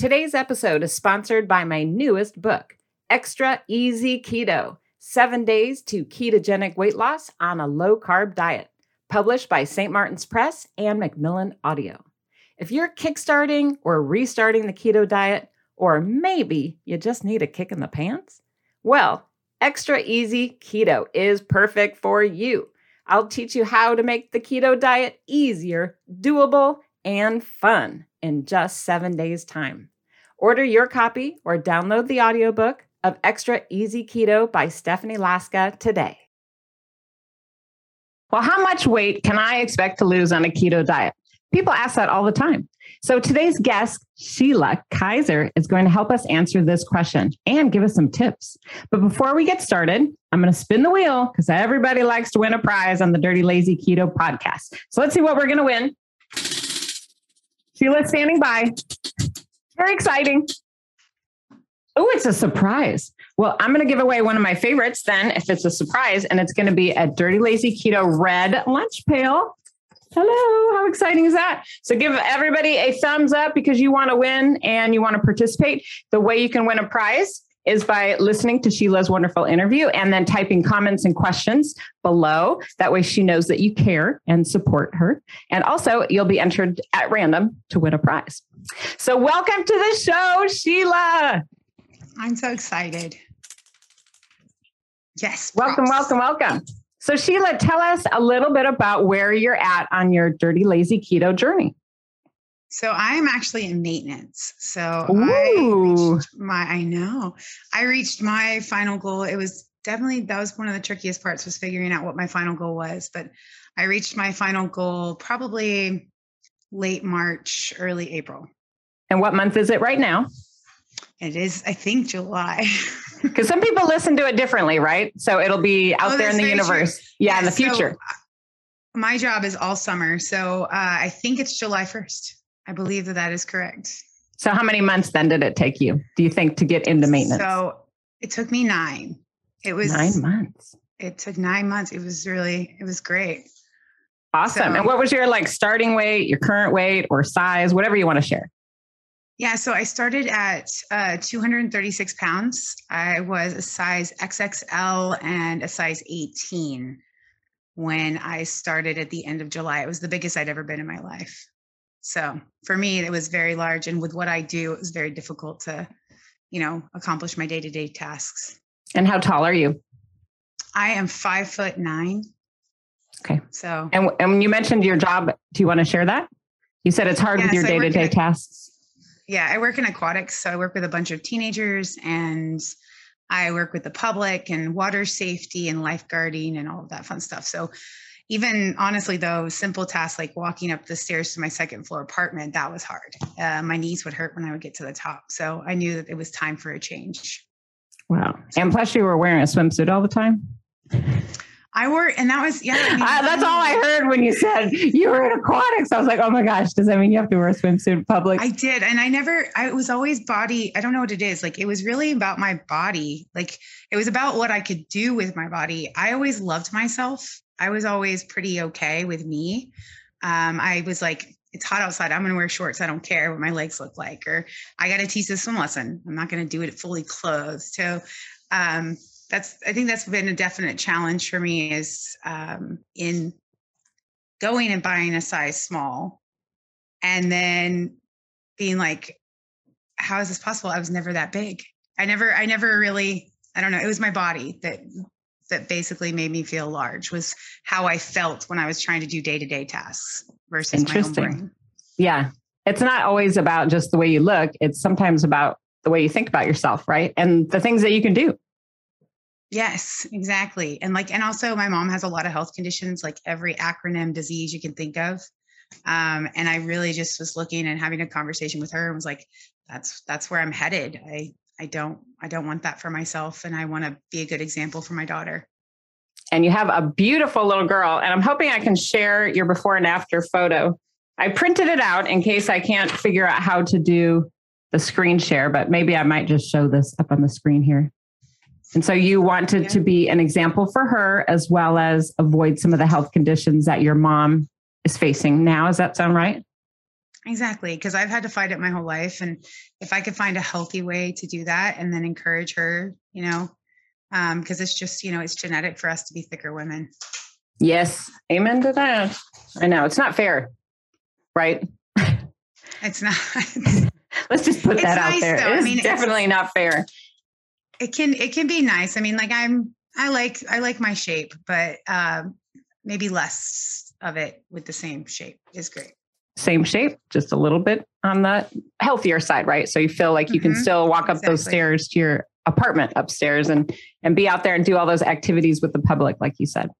Today's episode is sponsored by my newest book, Extra Easy Keto Seven Days to Ketogenic Weight Loss on a Low Carb Diet, published by St. Martin's Press and Macmillan Audio. If you're kickstarting or restarting the keto diet, or maybe you just need a kick in the pants, well, Extra Easy Keto is perfect for you. I'll teach you how to make the keto diet easier, doable, and fun in just seven days' time. Order your copy or download the audiobook of Extra Easy Keto by Stephanie Laska today. Well, how much weight can I expect to lose on a keto diet? People ask that all the time. So today's guest, Sheila Kaiser, is going to help us answer this question and give us some tips. But before we get started, I'm going to spin the wheel because everybody likes to win a prize on the Dirty Lazy Keto podcast. So let's see what we're going to win. Sheila's standing by. Very exciting. Oh, it's a surprise. Well, I'm going to give away one of my favorites then, if it's a surprise, and it's going to be a Dirty Lazy Keto red lunch pail. Hello, how exciting is that? So give everybody a thumbs up because you want to win and you want to participate. The way you can win a prize is by listening to Sheila's wonderful interview and then typing comments and questions below. That way she knows that you care and support her. And also, you'll be entered at random to win a prize. So, welcome to the show, Sheila. I'm so excited. Yes. Welcome, props. welcome, welcome. So, Sheila, tell us a little bit about where you're at on your dirty, lazy keto journey. So I'm actually in maintenance. So Ooh. I reached my I know. I reached my final goal. It was definitely that was one of the trickiest parts was figuring out what my final goal was, but I reached my final goal probably late March, early April. And what month is it right now? It is, I think, July. Because some people listen to it differently, right? So it'll be out Oh, there in the true. universe. Yeah, in the future. uh, my job is all summer. So uh, I think it's July 1st. I believe that that is correct. So, how many months then did it take you, do you think, to get into maintenance? So it took me nine. It was Nine months. it took nine months. It was really, it was great. Awesome. So- and what was your like starting weight, your current weight, or size, whatever you want to share? Yeah, so I started at uh, 236 pounds. I was a size XXL and a size 18 when I started at the end of July. It was the biggest I'd ever been in my life. So for me, it was very large. And with what I do, it was very difficult to, you know, accomplish my day to day tasks. And how tall are you? I am five foot nine. Okay. So And, and when you mentioned your job, do you want to share that? You said it's hard with your day to day tasks. yeah, I work in aquatics. So I work with a bunch of teenagers and I work with the public and water safety and lifeguarding and all of that fun stuff. So even honestly, though, simple tasks like walking up the stairs to my second floor apartment, that was hard. Uh, my knees would hurt when I would get to the top. So I knew that it was time for a change. Wow. And plus, you were wearing a swimsuit all the time. I work, and that was, yeah. I mean, I, that's all I heard when you said you were in aquatics. I was like, oh my gosh, does that mean you have to wear a swimsuit in public? I did. And I never, I was always body, I don't know what it is. Like it was really about my body. Like it was about what I could do with my body. I always loved myself. I was always pretty okay with me. Um, I was like, it's hot outside. I'm going to wear shorts. I don't care what my legs look like. Or I got to teach a swim lesson. I'm not going to do it fully clothed. So, um, that's, I think that's been a definite challenge for me is um, in going and buying a size small and then being like, how is this possible? I was never that big. I never, I never really, I don't know. It was my body that that basically made me feel large was how I felt when I was trying to do day to day tasks versus my own brain. Yeah. It's not always about just the way you look. It's sometimes about the way you think about yourself, right? And the things that you can do. Yes, exactly. And like, and also my mom has a lot of health conditions, like every acronym disease you can think of. Um, and I really just was looking and having a conversation with her and was like, that's, that's where I'm headed. I, I don't, I don't want that for myself. And I want to be a good example for my daughter. And you have a beautiful little girl. And I'm hoping I can share your before and after photo. I printed it out in case I can't figure out how to do the screen share, but maybe I might just show this up on the screen here. And so you wanted yeah. to be an example for her as well as avoid some of the health conditions that your mom is facing now. Does that sound right? Exactly. Because I've had to fight it my whole life. And if I could find a healthy way to do that and then encourage her, you know, because um, it's just, you know, it's genetic for us to be thicker women. Yes. Amen to that. I know it's not fair, right? It's not. Let's just put that nice, out there. Though. It's I mean, definitely not fair it can it can be nice. I mean, like I'm I like I like my shape, but um, maybe less of it with the same shape is great. Same shape, just a little bit on the healthier side, right? So you feel like you mm-hmm. can still walk up exactly. those stairs to your apartment upstairs and and be out there and do all those activities with the public, like you said.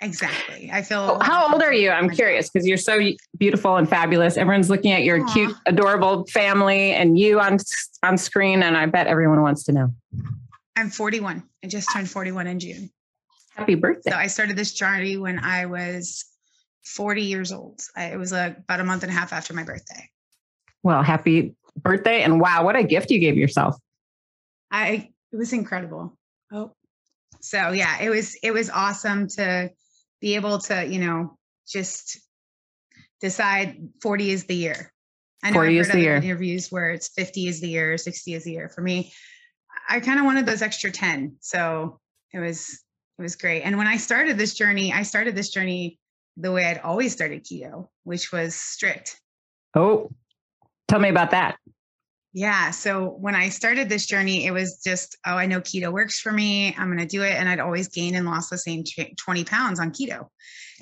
Exactly. I feel. How old are you? I'm curious because you're so beautiful and fabulous. Everyone's looking at your Aww. cute, adorable family and you on on screen, and I bet everyone wants to know. I'm 41. I just turned 41 in June. Happy birthday! So I started this journey when I was 40 years old. I, it was a, about a month and a half after my birthday. Well, happy birthday! And wow, what a gift you gave yourself. I it was incredible. Oh, so yeah, it was it was awesome to be able to, you know, just decide 40 is the year. I know 40 I've heard is the year. interviews where it's 50 is the year, 60 is the year. For me, I kind of wanted those extra 10. So it was it was great. And when I started this journey, I started this journey the way I'd always started keto, which was strict. Oh, tell me about that. Yeah. So when I started this journey, it was just, oh, I know keto works for me. I'm going to do it. And I'd always gained and lost the same 20 pounds on keto.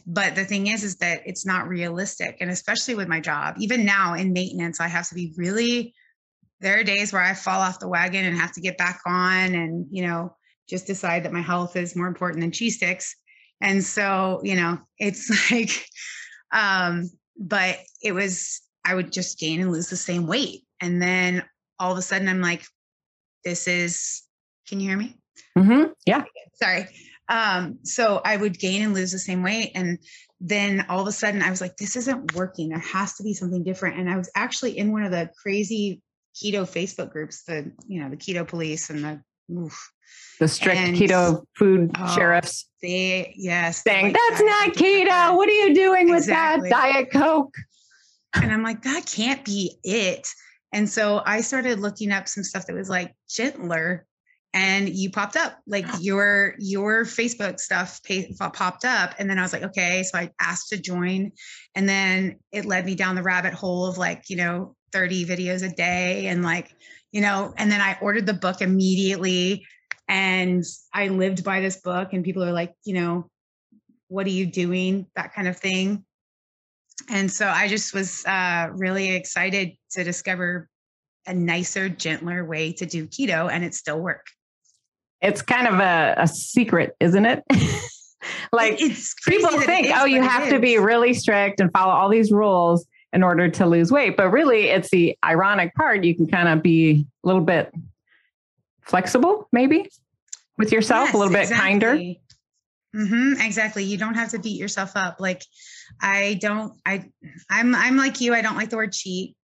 But the thing is, is that it's not realistic. And especially with my job, even now in maintenance, I have to be really, there are days where I fall off the wagon and have to get back on and, you know, just decide that my health is more important than cheese sticks. And so, you know, it's like, um, but it was, I would just gain and lose the same weight and then all of a sudden, I'm like, this is, can you hear me? Mm-hmm. Yeah. Sorry. Um, so I would gain and lose the same weight. And then all of a sudden I was like, this isn't working. There has to be something different. And I was actually in one of the crazy keto Facebook groups, the, you know, the keto police and the, oof. The strict and, keto food oh, sheriffs. They, yes. Saying, like that's not keto. What are you doing exactly. with that Diet Coke? And I'm like, that can't be it. And so I started looking up some stuff that was like gentler and you popped up like your your facebook stuff popped up and then i was like okay so i asked to join and then it led me down the rabbit hole of like you know 30 videos a day and like you know and then i ordered the book immediately and i lived by this book and people are like you know what are you doing that kind of thing and so I just was uh, really excited to discover a nicer, gentler way to do keto, and it still work. It's kind of a, a secret, isn't it? like it's people think, oh, you have to be really strict and follow all these rules in order to lose weight. But really, it's the ironic part. You can kind of be a little bit flexible, maybe with yourself, yes, a little bit exactly. kinder. Mm-hmm, exactly. You don't have to beat yourself up. Like I don't, I, I'm, I'm like you. I don't like the word cheat.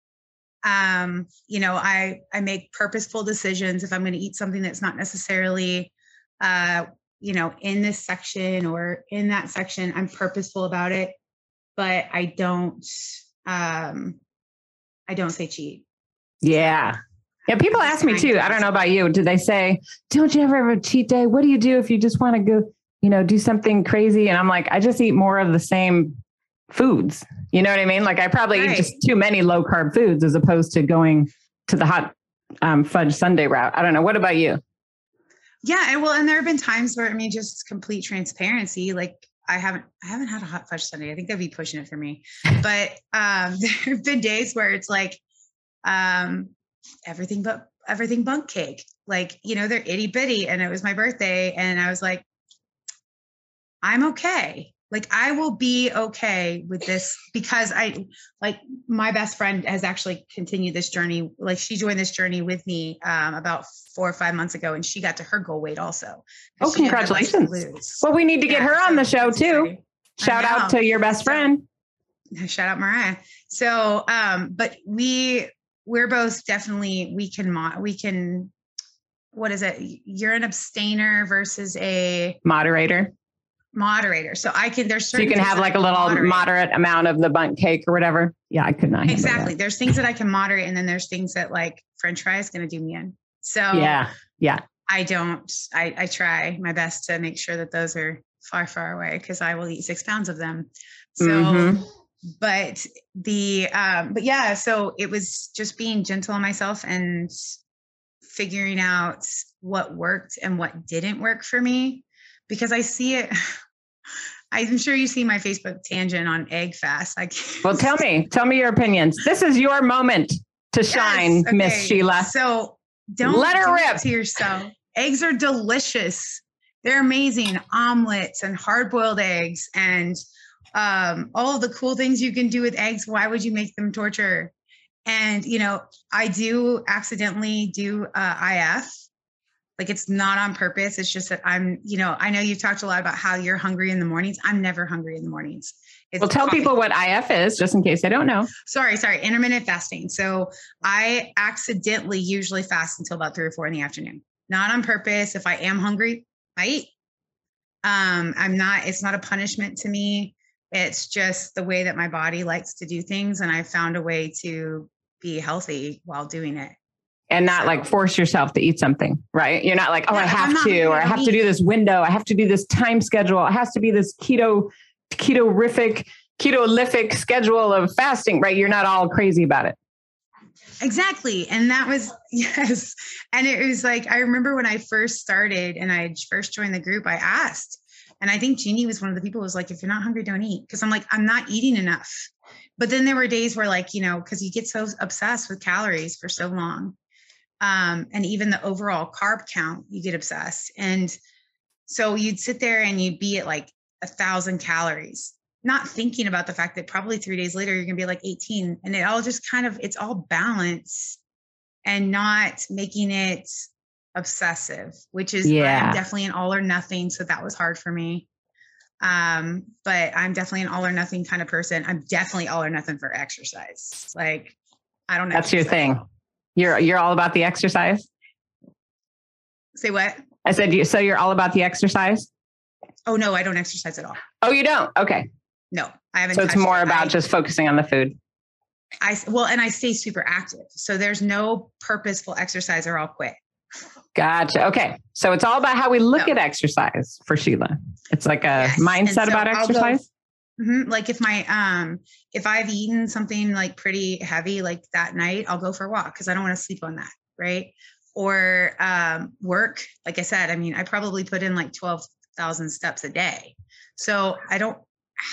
Um, you know, I, I make purposeful decisions. If I'm going to eat something that's not necessarily, uh, you know, in this section or in that section, I'm purposeful about it, but I don't, um, I don't say cheat. Yeah. Yeah, people ask me too. I don't know about you. Do they say, "Don't you ever have a cheat day? What do you do if you just want to go, you know, do something crazy?" And I'm like, I just eat more of the same foods. You know what I mean? Like I probably Right. eat just too many low carb foods as opposed to going to the hot um, fudge sundae route. I don't know. What about you? Yeah, and well, and there have been times where I mean, just complete transparency. Like I haven't, I haven't had a hot fudge sundae. I think that'd be pushing it for me. But um, there have been days where it's like um, everything but everything bundt cake. Like you know, they're itty bitty, and it was my birthday, and I was like, I'm okay. Like I will be okay with this because I like my best friend has actually continued this journey. Like she joined this journey with me um, about four or five months ago, and she got to her goal weight also. Oh, She had less to congratulations. Well, we need to get Yeah, her on the show too. Shout out to your best So- friend. Shout out Mariah. So, um, but we we're both definitely we can mo- we can what is it? You're an abstainer versus a Moderator. moderator. So I can there's So you can have like a little moderate. moderate amount of the bundt cake or whatever. Yeah, I could not. Exactly. There's things that I can moderate, and then there's things that like French fry is going to do me in. So Yeah. Yeah. I don't. I I try my best to make sure that those are far far away because I will eat six pounds of them. So, Mhm. But the um, but yeah. So it was just being gentle on myself and figuring out what worked and what didn't work for me because I see it. I'm sure you see my Facebook tangent on egg fast. like Well, tell me, tell me your opinions. This is your moment to shine, Yes, Miss. Sheila. So don't Let her rip. to yourself. Eggs are delicious. They're amazing. Omelets and hard boiled eggs and um, all of the cool things you can do with eggs. Why would you make them torture? And you know, I do accidentally do uh, IF. Like it's not on purpose. It's just that I'm, you know, I know you've talked a lot about how you're hungry in the mornings. I'm never hungry in the mornings. It's Well, tell coffee people what IF is, just in case they don't know. sorry, sorry, intermittent fasting. So I accidentally usually fast until about three or four in the afternoon. Not on purpose. If I am hungry, I eat. Um, I'm not, it's not a punishment to me. It's just the way that my body likes to do things. And I found a way to be healthy while doing it. And not like force yourself to eat something, right? You're not like, oh, I have to, or I have to do this window. I have to do this time schedule. It has to be this keto, keto-rific, keto-lific schedule of fasting, right? You're not all crazy about it. Exactly. And that was, yes. And it was like, I remember when I first started and I first joined the group, I asked, and I think Jeannie was one of the people who was like, if you're not hungry, don't eat. Cause I'm like, I'm not eating enough. But then there were days where, like, you know, because you get so obsessed with calories for so long. Um, and even the overall carb count, you get obsessed. And so you'd sit there and you'd be at like a thousand calories not thinking about the fact that probably three days later you're going to be like 18 and it all just kind of it's all balance and not making it obsessive which is Yeah. i'm definitely an all or nothing so that was hard for me um but i'm definitely an all or nothing kind of person i'm definitely all or nothing for exercise like i don't know That's your thing. You're you're all about the exercise. say what I said, you, so you're all about the exercise. oh no i don't exercise at all Oh, you don't? Okay. No i haven't So it's more it. about I- just focusing on the food. I well, and I stay super active. So there's no purposeful exercise or I'll quit. Gotcha. Okay. So it's all about how we look No. at exercise for Sheila. It's like a Yes. Mindset so about go- exercise. Mhm. Like if my um if I've eaten something like pretty heavy like that night, I'll go for a walk because I don't want to sleep on that, right? Or um work. Like I said, I mean, I probably put in like twelve thousand steps a day, so I don't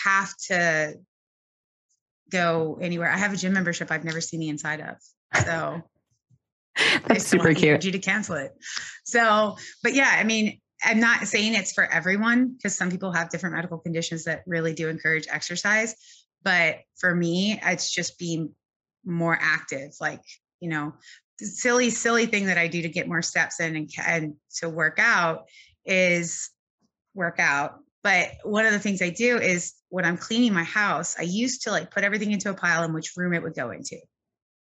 have to go anywhere. I have a gym membership I've never seen the inside of, so. That's super cute. energy to cancel it. So, but yeah, I mean, I'm not saying it's for everyone because some people have different medical conditions that really do encourage exercise. But for me, it's just being more active. Like, you know, the silly, silly thing that I do to get more steps in and, and to work out is work out. But one of the things I do is when I'm cleaning my house, I used to like put everything into a pile and which room it would go into.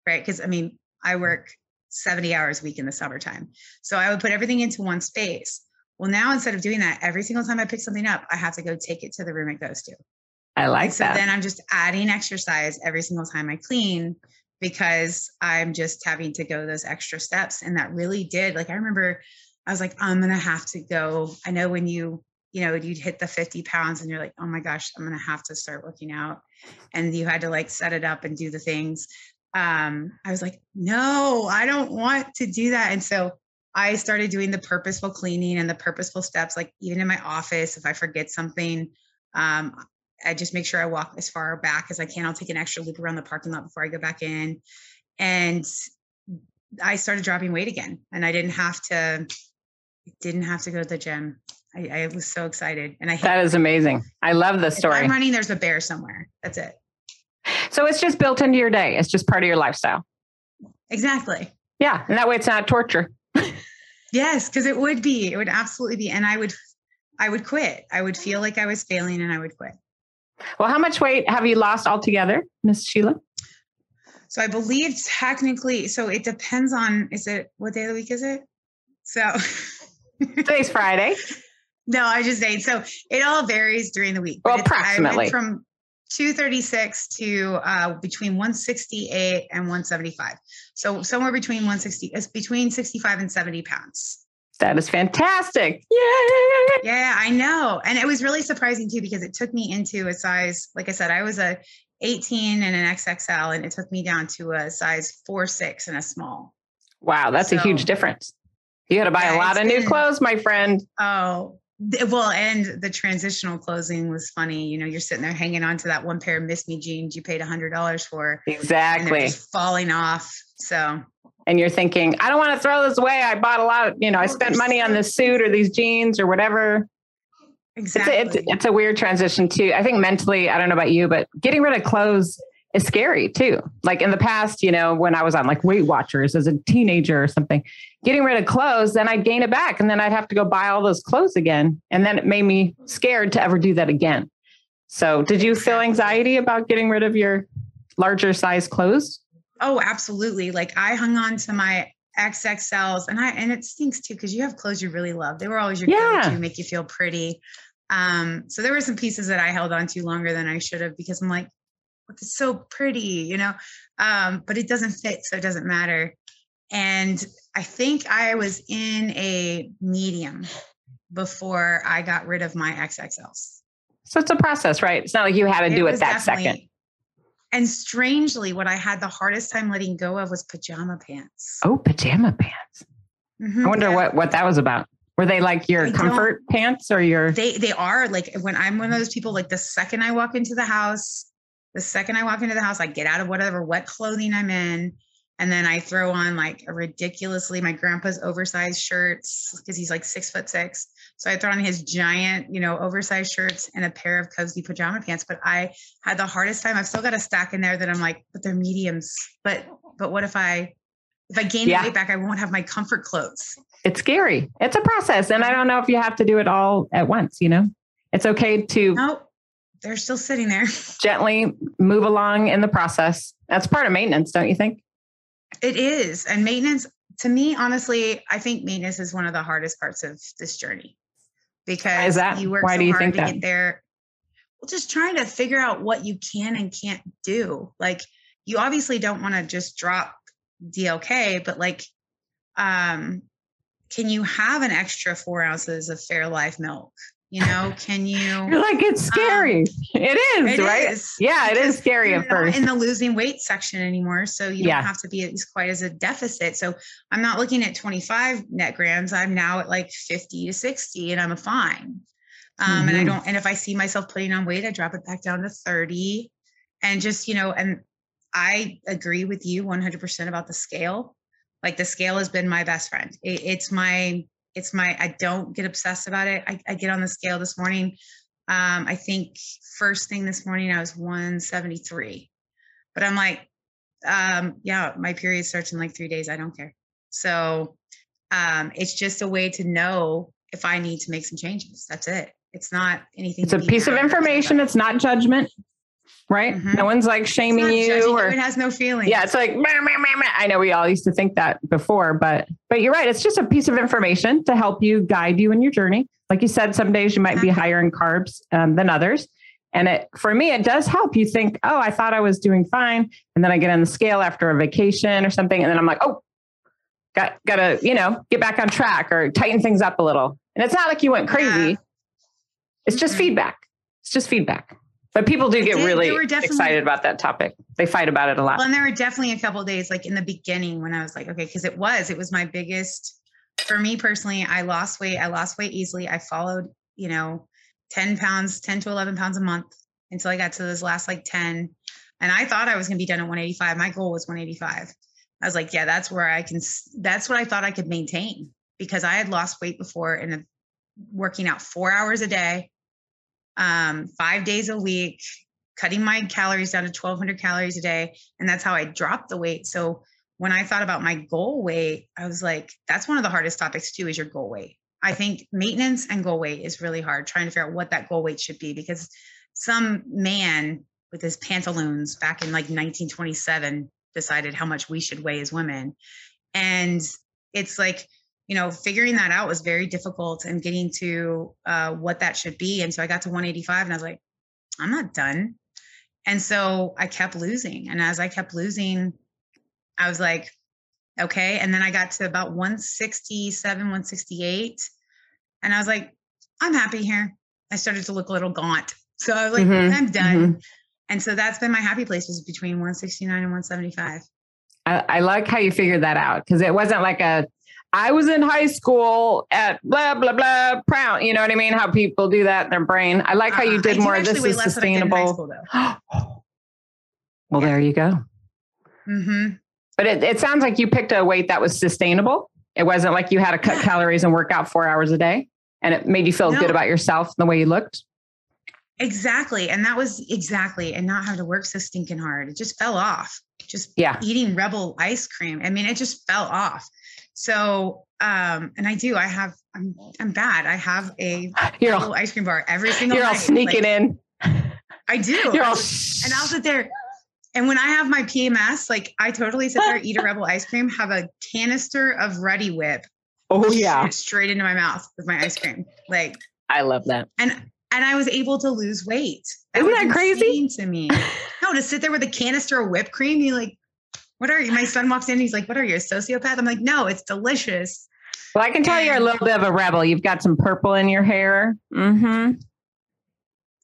Right. Cause I mean, I mm. work 70 hours a week in the summertime. So I would put everything into one space. Well, now instead of doing that, every single time I pick something up, I have to go take it to the room it goes to. I like so that. then I'm just adding exercise every single time I clean because I'm just having to go those extra steps. And that really did, like, I remember I was like, I'm going to have to go. I know when you you know, you'd hit the 50 pounds and you're like, oh my gosh, I'm going to have to start working out. And you had to like set it up and do the things. Um, I was like, no, I don't want to do that. And so I started doing the purposeful cleaning and the purposeful steps, like even in my office, if I forget something, um, I just make sure I walk as far back as I can. I'll take an extra loop around the parking lot before I go back in. And I started dropping weight again and I didn't have to, didn't have to go to the gym. I, I was so excited. And I, that is amazing. I love the story. If I'm running, there's a bear somewhere. That's it. So it's just built into your day. It's just part of your lifestyle. Exactly. Yeah. And that way it's not torture. yes. Cause it would be, it would absolutely be. And I would, I would quit. I would feel like I was failing and I would quit. Well, how much weight have you lost altogether, Miss Sheila? So I believe technically, so it depends on, is it, what day of the week is it? So today's Friday. No, I just saying. So it all varies during the week. Well, approximately. from 236 to uh, between 168 and 175. So somewhere between 160, it's between 65 and 70 pounds. That is fantastic. Yay! Yeah, I know. And it was really surprising too because it took me into a size, like I said, I was a 18 and an XXL, and it took me down to a size four, six and a small. Wow, that's so, a huge difference. You got to buy yeah, a lot of new clothes, my friend. Oh, well, and the transitional closing was funny. You know, you're sitting there hanging on to that one pair of Miss Me jeans you paid a hundred dollars for. Exactly. It's falling off. So and you're thinking, I don't want to throw this away. I bought a lot of, you know, I spent money on this suit or these jeans or whatever. Exactly. It's a, it's, it's a weird transition too. I think mentally, I don't know about you, but getting rid of clothes is scary too. Like in the past, you know, when I was on like Weight Watchers as a teenager or something, getting rid of clothes, then I'd gain it back and then I'd have to go buy all those clothes again. And then it made me scared to ever do that again. So, did you feel anxiety about getting rid of your larger size clothes? Oh, absolutely. Like I hung on to my XXLs and I and it stinks too because you have clothes you really love. They were always your yeah. go-to, make you feel pretty. Um, so there were some pieces that I held on to longer than I should have because I'm like, it's so pretty, you know. Um, but it doesn't fit, so it doesn't matter. And I think I was in a medium before I got rid of my XXLs. So it's a process, right? It's not like you had to do it, it that second. And strangely, what I had the hardest time letting go of was pajama pants. Oh, pajama pants. Mm-hmm. I wonder yeah. what what that was about. Were they like your I comfort pants or your They they are like when I'm one of those people like the second I walk into the house, the second I walk into the house, I get out of whatever wet clothing I'm in and then I throw on like a ridiculously my grandpa's oversized shirts because he's like six foot six. So I throw on his giant, you know, oversized shirts and a pair of cozy pajama pants. But I had the hardest time. I've still got a stack in there that I'm like, but they're mediums. But but what if I if I gain yeah. weight back, I won't have my comfort clothes. It's scary. It's a process. And I don't know if you have to do it all at once, you know? It's okay to nope. They're still sitting there. Gently move along in the process. That's part of maintenance, don't you think? It is. And maintenance, to me, honestly, I think maintenance is one of the hardest parts of this journey because you work Why so do you hard think to that? get there. Well, just trying to figure out what you can and can't do. Like you obviously don't want to just drop DLK, but like, um, can you have an extra four ounces of Fairlife milk? You know, can you? You're like it's scary. Um, it is, it right? Is, yeah, it is scary at first. in the losing weight section anymore, so you yeah. don't have to be as quite as a deficit. So I'm not looking at 25 net grams. I'm now at like 50 to 60, and I'm fine. Um, mm-hmm. And I mm-hmm. don't. And if I see myself putting on weight, I drop it back down to 30, and just you know, and I agree with you 100% about the scale. Like the scale has been my best friend. It, it's my it's my i don't get obsessed about it. I, I get on the scale this morning. Um, i think first thing this morning i was 173 but i'm like um, yeah my period starts in like three days. I don't care. So um, it's just a way to know if i need to make some changes. That's it. It's not anything it's a piece of information. It's not judgment right? Mm-hmm. No one's like shaming you or it has no feeling. Yeah, it's like meh, meh, meh, I know we all used to think that before, but but you're right. It's just a piece of information to help you guide you in your journey. Like you said, some days you might be higher in carbs um, than others. And it for me, it does help you think, oh, I thought I was doing fine. And then I get on the scale after a vacation or something. And then I'm like, oh, got gotta, you know, get back on track or tighten things up a little. And it's not like you went crazy. Yeah It's just Mhm. feedback. It's just feedback. But people do get did- really there were definitely- excited about that topic. They fight about it a lot. Well, and there were definitely a couple of days, like in the beginning, when I was like, okay, because it was, it was my biggest. For me personally, I lost weight. I lost weight easily. I followed, you know, ten pounds, ten to eleven pounds a month until I got to those last like ten, and I thought I was going to be done at one eighty five. My goal was one eighty five. I was like, yeah, that's where I can. That's what I thought I could maintain because I had lost weight before and working out four hours a day, um, five days a week, cutting my calories down to 1200 calories a day and that's how i dropped the weight. So when i thought about my goal weight i was like that's one of the hardest topics too is your goal weight. I think maintenance and goal weight is really hard trying to figure out what that goal weight should be because some man with his pantaloons back in like 1927 decided how much we should weigh as women. And it's like you know figuring that out was very difficult and getting to uh, what that should be and so i got to 185 and i was like i'm not done and so I kept losing. And as I kept losing, I was like, okay. And then I got to about 167, 168. And I was like, I'm happy here. I started to look a little gaunt. So I was like, Mhm, I'm done. And so that's been my happy place was between 169 and 175. I, I like how you figured that out because it wasn't like a I was in high school at blah blah blah proud. You know what I mean? How people do that in their brain. I like how you Uh-uh. did more. actually This is less than I did in high sustainable. school, well, there you go. hmm But it, it sounds like you picked a weight that was sustainable. It wasn't like you had to cut calories and work out four hours a day, and it made you feel No. good about yourself and the way you looked. Exactly. And that was exactly, and not having to work so stinking hard. It just fell off. Just Yeah. eating rebel ice cream. I mean, it just fell off. So, um, and I do, I have, I'm, I'm bad. I have a You're Rebel all, ice cream bar every single you're all sneaking Like, in. I do. You're all. and I'll sit there. And when I have my PMS, like I totally sit there, eat a rebel ice cream, have a canister of Reddi-wip. oh yeah, straight into my mouth with my ice cream. Like, I love that. and and I was able to lose weight. Isn't was that crazy? To me, no, to sit there with a canister of whipped cream, you like, what are you? My son walks in, he's like, "What are you, a sociopath?" I'm like, "No, it's delicious." Well, I can tell you're a little bit of a rebel. You've got some purple in your hair. Mm-hmm.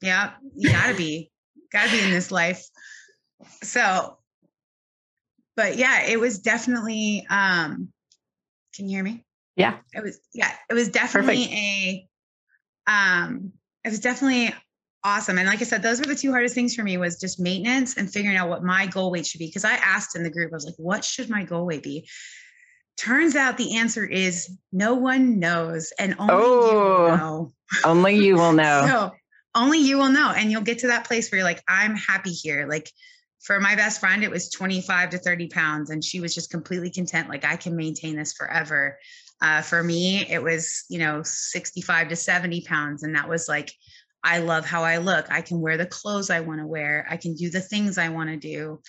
Yeah, you gotta be, gotta be in this life. So, but yeah, it was definitely. um Can you hear me? Yeah. It was yeah, it was definitely a um it was definitely awesome. And like I said, those were the two hardest things for me was just maintenance and figuring out what my goal weight should be. Cause I asked in the group, I was like, what should my goal weight be? Turns out the answer is no one knows and only Oh. you will know. Only you will know. So only you will know. And you'll get to that place where you're like, I'm happy here. Like for my best friend, it was 25 to 30 pounds. And she was just completely content. Like I can maintain this forever. Uh, for me, it was, you know, 65 to 70 pounds. And that was like, I love how I look. I can wear the clothes I want to wear. I can do the things I want to do.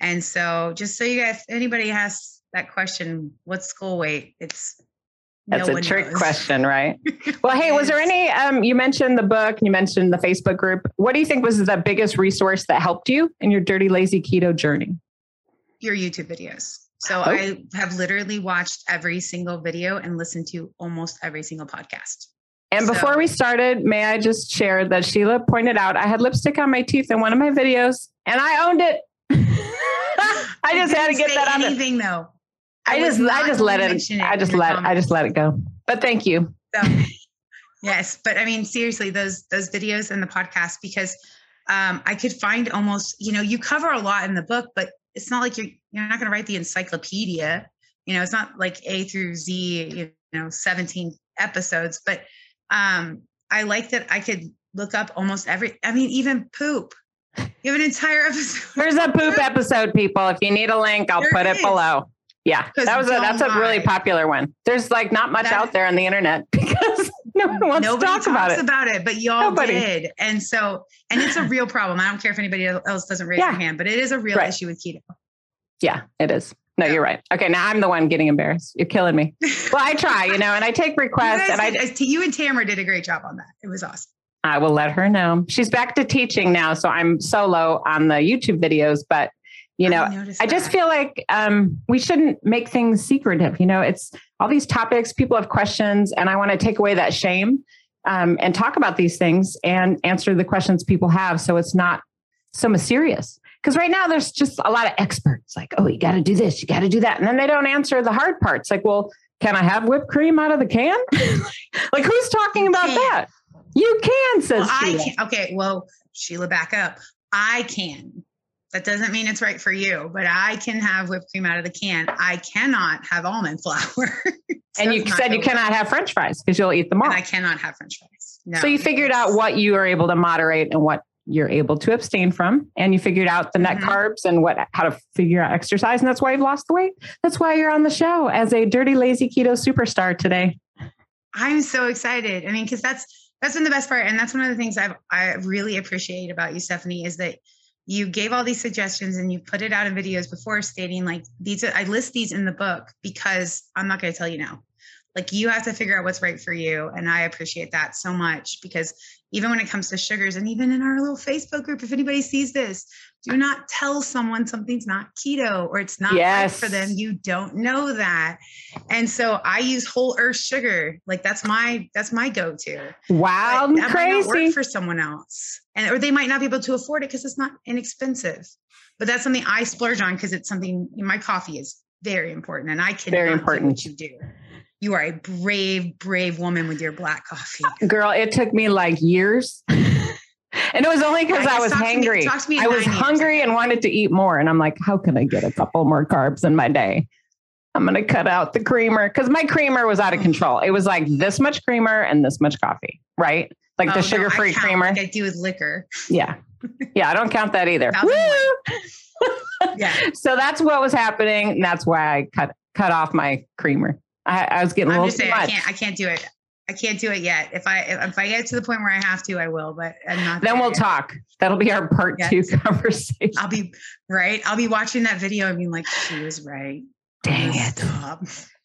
And so just so you guys, anybody has that question, what's school weight? It's That's no a trick knows. question, right? Well, hey, was there any? Um, you mentioned the book, you mentioned the Facebook group. What do you think was the biggest resource that helped you in your dirty, lazy keto journey? your YouTube videos. So Oh. I have literally watched every single video and listened to almost every single podcast. And before So- we started, may I just share that Sheila pointed out I had lipstick on my teeth in one of my videos, and I owned it. I just had to get that out. Anything though. I was just, I just let to it. I just let, I just let it go. But thank you. So, yes, but I mean, seriously, those those videos and the podcast because um, I could find almost, you know, you cover a lot in the book, but it's not like you're you're not going to write the encyclopedia. You know, it's not like A through Z, you know, 17 episodes. But um, I like that I could look up almost every. I mean, even poop. You have an entire episode. There's a poop episode, people. If you need a link, I'll There put it is. below. Yeah, that was a that's a really popular one. There's like not much That- out there on the internet because no one wants to talk talks about it. but y'all Nobody. did. And so, and it's a real problem. I don't care if anybody else doesn't raise Yeah. their hand, but it is a real Right. issue with keto. Yeah, it is. No, you're right. Okay, now I'm the one getting embarrassed. You're killing me. Well, I try, you know, and I take requests, and I you and Tamara did a great job on that. It was awesome. I will let her know. She's back to teaching now, so I'm solo on the YouTube videos, but you know, noticed I just feel like um, we shouldn't make things secretive. You know, it's all these topics, people have questions, and I want to take away that shame. um, and talk about these things and answer the questions people have so it's not so mysterious. Because right now there's just a lot of experts like, oh, you got to do this, you got to do that. And then they don't answer the hard parts like, well, can I have whipped cream out of the can? like, who's talking about that? You can, says well. I can. Okay, well, Sheila, back up. I can. That doesn't mean it's right for you, but I can have whipped cream out of the can. I cannot have almond flour. and you said you cannot have French fries because you'll eat them all. And I cannot have French fries. No. So you figured out what you are able to moderate and what you're able to abstain from, and you figured out the net Mhm. carbs and what how to figure out exercise, and that's why you've lost the weight. That's why you're on the show as a dirty lazy keto superstar today. I'm so excited. I mean, because that's that's been the best part, and that's one of the things I've I really appreciate about you, Stephanie, is that you gave all these suggestions and you put it out in videos before, stating like these. I list these in the book because I'm not going to tell you now. Like you have to figure out what's right for you, and I appreciate that so much because even when it comes to sugars, and even in our little Facebook group, if anybody sees this, do not tell someone something's not keto or it's not right for them. You don't know that. And so I use whole earth sugar. Like that's my that's my go-to. Wow. But that might not crazy. work for someone else. And or they might not be able to afford it because it's not inexpensive. But that's something I splurge on because it's something my coffee is very important and I can Very important what you do. You are a brave, brave woman with your black coffee. Girl, it took me like years. and it was only because I was talk to me- hangry. talk to me in I was hungry and wanted to eat more. And I'm like, how can I get a couple more carbs in my day? I'm going to cut out the creamer because my creamer was out of Oh. control. It was like this much creamer and this much coffee, right? Like Oh, the sugar free count creamer. Like I do with liquor. Yeah. Yeah. I don't count that either. Woo! Yeah. So that's what was happening. And that's why I cut, cut off my creamer. I, I was getting a I'm little just saying I can't I can't do it. I can't do it yet. If I if I get to the point where I have to, I will, but I'm not Then we'll yet. talk. That'll be our part two conversation. I'll be right. I'll be watching that video and being like, she was right. Dang it. Stop.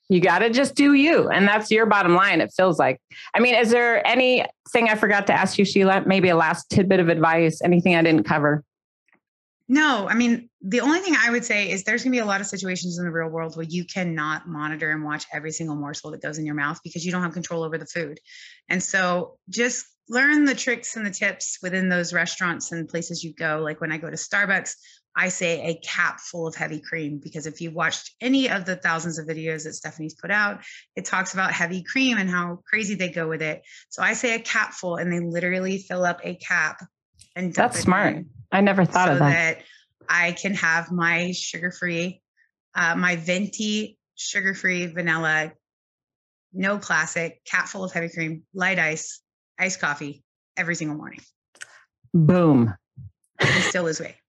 You got to just do you. And that's your bottom line, it feels like. I mean, is there anything I forgot to ask you, Sheila? Maybe a last tidbit of advice, anything I didn't cover? No, I mean, the only thing I would say is there's going to be a lot of situations in the real world where you cannot monitor and watch every single morsel that goes in your mouth because you don't have control over the food. And so just learn the tricks and the tips within those restaurants and places you go. Like when I go to Starbucks, I say a cap full of heavy cream because if you've watched any of the thousands of videos that Stephanie's put out, it talks about heavy cream and how crazy they go with it. So I say a cap full and they literally fill up a cap and That's smart. in I never thought so of that. that I can have my sugar free, uh, my venti sugar free vanilla, no classic, cat full of heavy cream, light ice, iced coffee every single morning. Boom. And still lose weight.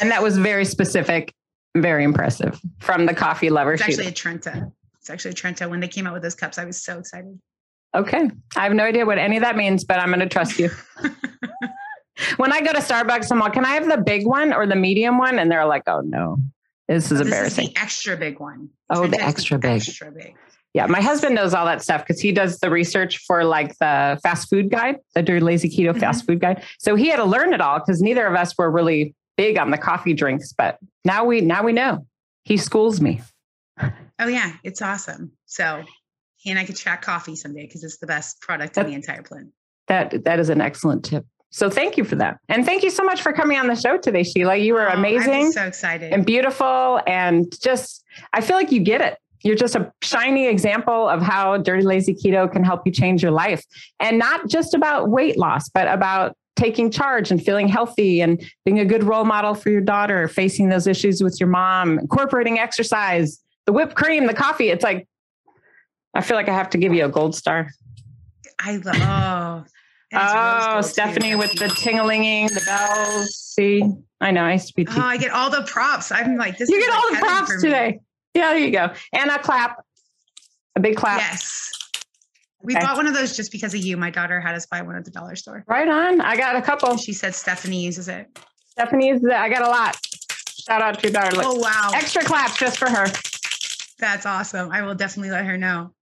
And that was very specific, very impressive from the coffee lover. It's actually a Trenta. It's actually a Trenta. When they came out with those cups, I was so excited. Okay. I have no idea what any of that means, but I'm going to trust you. when I go to Starbucks, I'm like, can I have the big one or the medium one? And they're like, oh no, this is embarrassing." This is extra big one. Oh, the extra big. Extra big. Yeah, my husband knows all that stuff because he does the research for like the fast food guide, the Dirty Lazy Keto Mhm. fast food guide. So he had to learn it all because neither of us were really big on the coffee drinks. But now we now we know. He schools me. Oh yeah, it's awesome. So he and I could chat coffee someday because it's the best product in That- the entire planet. That that is an excellent tip. So thank you for that, and thank you so much for coming on the show today, Sheila. You were Oh, I'm amazing so excited. and beautiful, and just I feel like you get it. You're just a shiny example of how Dirty Lazy Keto can help you change your life, and not just about weight loss, but about taking charge and feeling healthy and being a good role model for your daughter, facing those issues with your mom, incorporating exercise, the whipped cream, the coffee. It's like I feel like I have to give you a gold star. I love. Oh, Oh, and it's rose gold, too. Stephanie with the tinglinging, the bells. See, I know I used to be. Oh, I get all the props. I'm like, this. you is get like all the props today. Yeah, there you go. And a clap, a big clap. Yes. We Okay. bought one of those just because of you. My daughter had us buy one at the dollar store. Right on. I got a couple. She said Stephanie uses it. Stephanie's. I got a lot. Shout out to your daughter. Oh wow, Extra claps just for her. that's awesome. I will definitely let her know.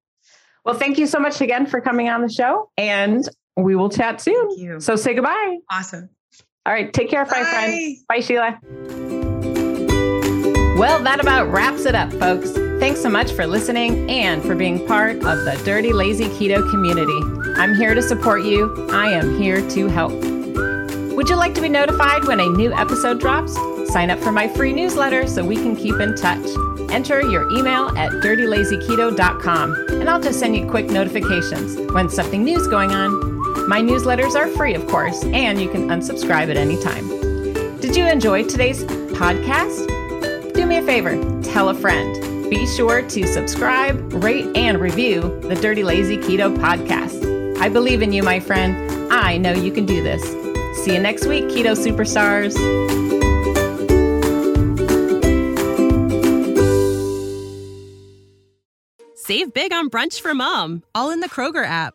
Well, thank you so much again for coming on the show, and we will chat soon. Thank you. So say goodbye. Awesome. All right, take care, my friend. Bye. Bye, Sheila. Well, that about wraps it up, folks. Thanks so much for listening and for being part of the Dirty Lazy Keto community. I'm here to support you. I am here to help. Would you like to be notified when a new episode drops? Sign up for my free newsletter so we can keep in touch. Enter your email at dirtylazyketo.com and I'll just send you quick notifications when something new is going on. My newsletters are free, of course, and you can unsubscribe at any time. Did you enjoy today's podcast? Do me a favor, tell a friend. Be sure to subscribe, rate, and review the Dirty Lazy Keto podcast. I believe in you, my friend. I know you can do this. See you next week, Keto Superstars. Save big on brunch for mom, all in the Kroger app.